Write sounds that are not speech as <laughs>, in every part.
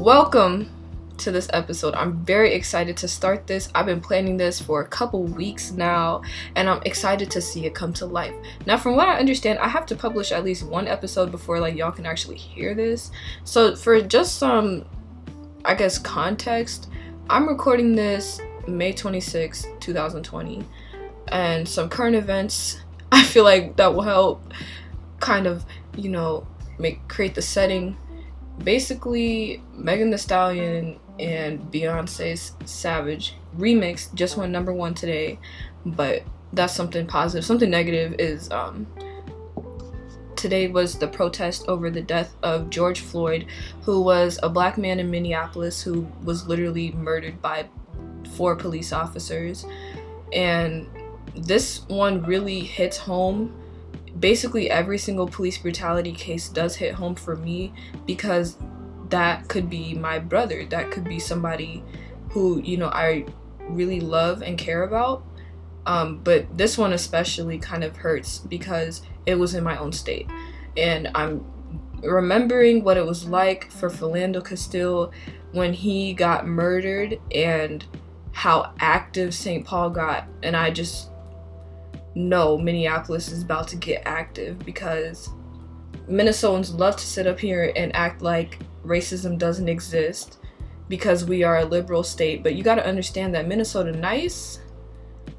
Welcome to this episode. I'm very excited to start this. I've been planning this for a couple weeks now, and I'm excited to see it come to life. Now, from what I understand, I have to publish at least one episode before like y'all can actually hear this. So, for just some, I guess, context, I'm recording this May 26, 2020, and some current events. <laughs> I feel like that will help kind of, you know, make create the setting basically Megan Thee Stallion and Beyonce's Savage remix just went number one today, but that's something positive. Something negative is um, today was the protest over the death of George Floyd, who was a black man in Minneapolis who was literally murdered by four police officers. And this one really hits home. Basically, every single police brutality case does hit home for me because that could be my brother. That could be somebody who you know i really love and care about. Um, but this one especially kind of hurts because it was in my own state. And i'm remembering what it was like for philando castile when he got murdered and how active st paul got. And i just know minneapolis is about to get active because minnesotans love to sit up here and act like racism doesn't exist because we are a liberal state. But you got to understand that Minnesota nice,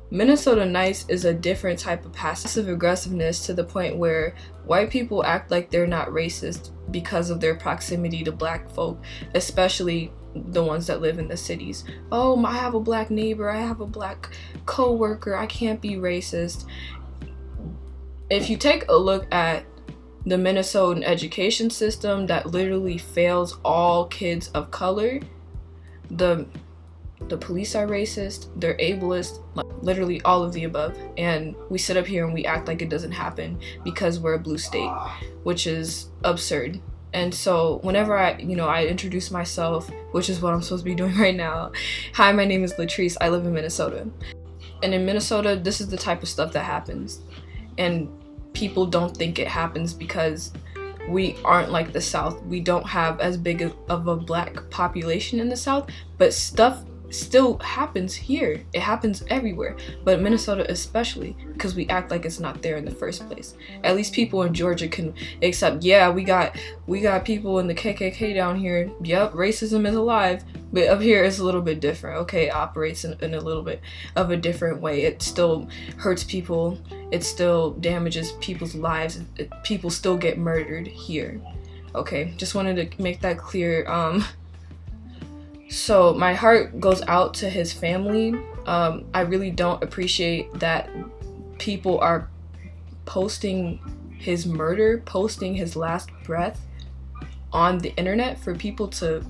Minnesota nice is a different type of passive aggressiveness to the point where white people act like they're not racist because of their proximity to black folk, especially the ones that live in the cities. Oh, I have a black neighbor, I have a black coworker, I can't be racist. If you take a look at the Minnesotan education system that literally fails all kids of color. The the police are racist, they're ableist, literally all of the above. And we sit up here and we act like it doesn't happen because we're a blue state, which is absurd. And so whenever I, you know, I introduce myself, which is what I'm supposed to be <laughs> doing right now. Hi, my name is Latrice. I live in Minnesota. And in Minnesota, this is the type of stuff that happens. And people don't think it happens because we aren't like the South. We don't have as big of a black population in the South, but stuff still happens here. It happens everywhere, but Minnesota especially because we act like it's not there in the first place. At least people in Georgia can accept, yeah, we got we got people in the KKK down here. Yep, racism is alive, but up here it's a little bit different. Okay, it operates in, in a little bit of a different way. It still hurts people. It still damages people's lives. It, people still get murdered here. Okay, just wanted to make that clear. Um so my heart goes out to his family. Um, I really don't appreciate that people are posting his murder, posting his last breath on the internet for people to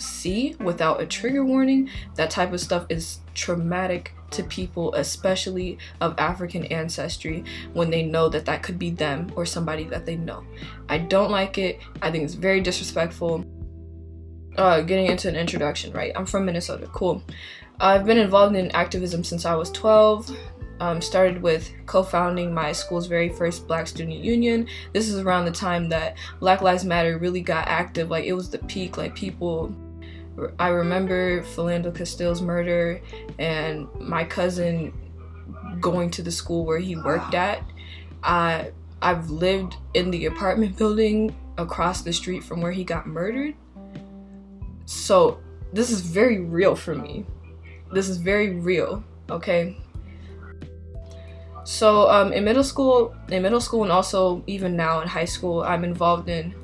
see without a trigger warning. That type of stuff is traumatic to people, especially of African ancestry, when they know that that could be them or somebody that they know. I don't like it. I think it's very disrespectful uh, getting into an introduction, right? I'm from Minnesota. Cool. I've been involved in activism since I was 12. Um, started with co-founding my school's very first Black Student Union. This is around the time that Black Lives Matter really got active. Like it was the peak. Like people, I remember Philando Castile's murder and my cousin going to the school where he worked at. I I've lived in the apartment building across the street from where he got murdered. So this is very real for me. This is very real, okay? So um, in middle school, in middle school, and also even now in high school, I'm involved in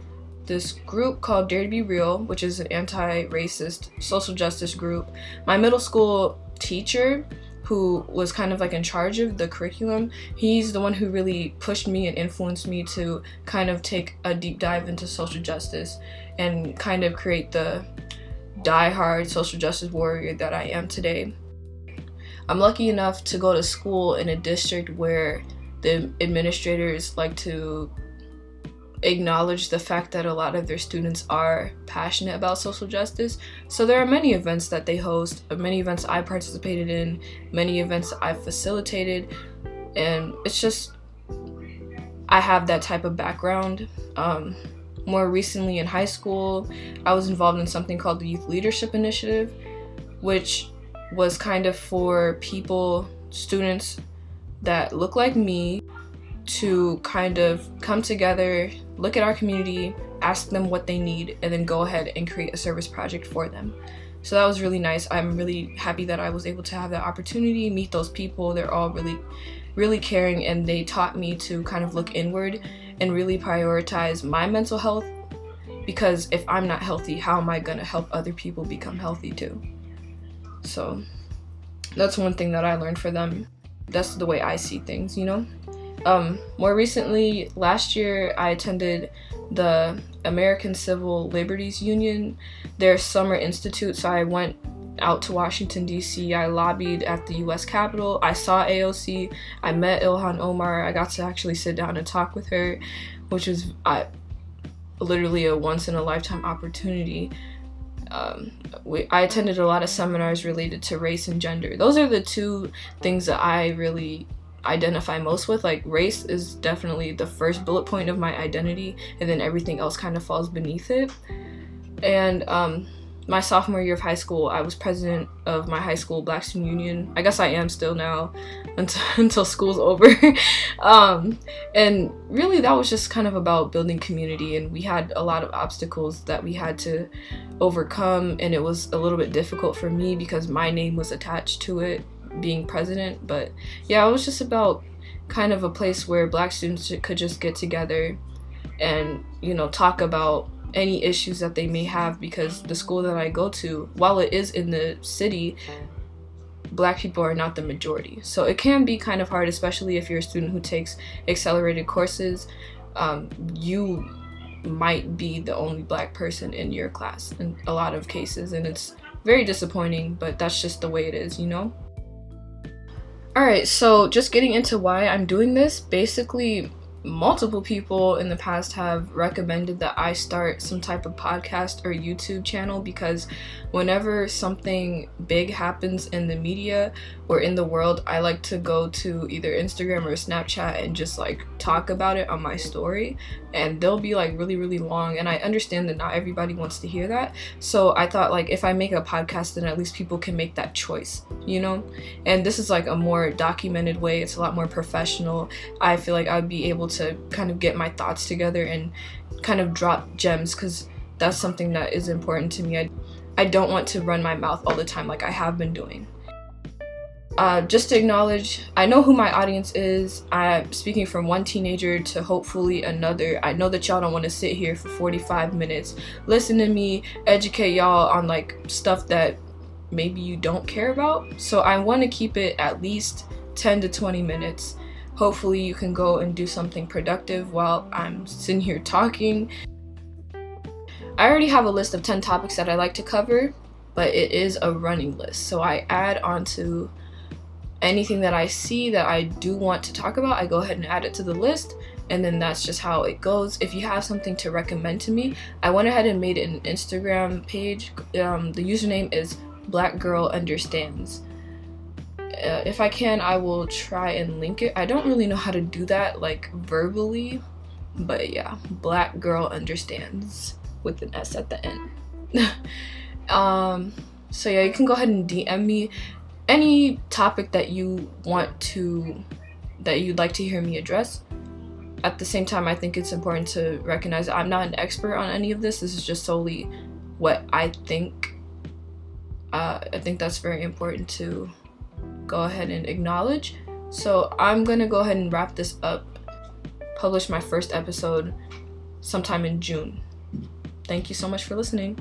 this group called Dare to Be Real, which is an anti-racist social justice group. My middle school teacher, who was kind of like in charge of the curriculum, he's the one who really pushed me and influenced me to kind of take a deep dive into social justice and kind of create the die-hard social justice warrior that I am today. I'm lucky enough to go to school in a district where the administrators like to acknowledge the fact that a lot of their students are passionate about social justice. So there are many events that they host, many events I participated in, many events I've facilitated, and it's just I have that type of background. Um, more recently in high school, I was involved in something called the Youth Leadership Initiative, which was kind of for people, students that look like me, to kind of come together, look at our community, ask them what they need, and then go ahead and create a service project for them. So that was really nice. I'm really happy that I was able to have that opportunity, meet those people. They're all really, really caring, and they taught me to kind of look inward and really prioritize my mental health because if I'm not healthy, how am I going to help other people become healthy too? So that's one thing that I learned for them. That's the way I see things, you know? Um, more recently, last year, I attended the American Civil Liberties Union, their summer institute. So I went out to Washington, D.C. I lobbied at the U.S. Capitol. I saw AOC. I met Ilhan Omar. I got to actually sit down and talk with her, which was literally a once in a lifetime opportunity. Um, we, I attended a lot of seminars related to race and gender. Those are the two things that I really identify most with. Like race is definitely the first bullet point of my identity, and then everything else kind of falls beneath it. And um, my sophomore year of high school, I was president of my high school Black Student Union. I guess I am still now <laughs> until, until school's over. <laughs> um, and really, that was just kind of about building community. And we had a lot of obstacles that we had to overcome. And it was a little bit difficult for me because my name was attached to it being president. But yeah, it was just about kind of a place where black students could just get together and, you know, talk about any issues that they may have because the school that I go to, while it is in the city, black people are not the majority. So it can be kind of hard, especially if you're a student who takes accelerated courses. Um, you might be the only black person in your class in a lot of cases, and it's very disappointing, but that's just the way it is, you know? Alright, so just getting into why I'm doing this, basically multiple people in the past have recommended that I start some type of podcast or YouTube channel because whenever something big happens in the media or in the world, I like to go to either Instagram or Snapchat and just like talk about it on my story. And they'll be like really, really long. And I understand that not everybody wants to hear that. So I thought like if I make a podcast, then at least people can make that choice, you know? And this is like a more documented way, it's a lot more professional. I feel like I'd be able to kind of get my thoughts together and kind of drop gems because that's something that is important to me. I, I don't want to run my mouth all the time like I have been doing. Uh, just to acknowledge, I know who my audience is. I'm speaking from one teenager to hopefully another. I know that y'all don't want to sit here for 45 minutes, listen to me, educate y'all on like stuff that maybe you don't care about. So I want to keep it at least 10 to 20 minutes. Hopefully, you can go and do something productive while I'm sitting here talking. I already have a list of 10 topics that I like to cover, but it is a running list. So I add onto anything that I see that I do want to talk about, I go ahead and add it to the list. And then that's just how it goes. If you have something to recommend to me, I went ahead and made an Instagram page. Um, the username is Black Girl Understands. Uh, if I can, I will try and link it. I don't really know how to do that, like verbally, but yeah, Black Girl Understands with an S at the end. <laughs> um, so yeah, you can go ahead and DM me any topic that you want to that you'd like to hear me address. At the same time, I think it's important to recognize I'm not an expert on any of this. This is just solely what I think. Uh, I think that's very important to go ahead and acknowledge. So I'm gonna go ahead and wrap this up, publish my first episode sometime in June. Thank you so much for listening.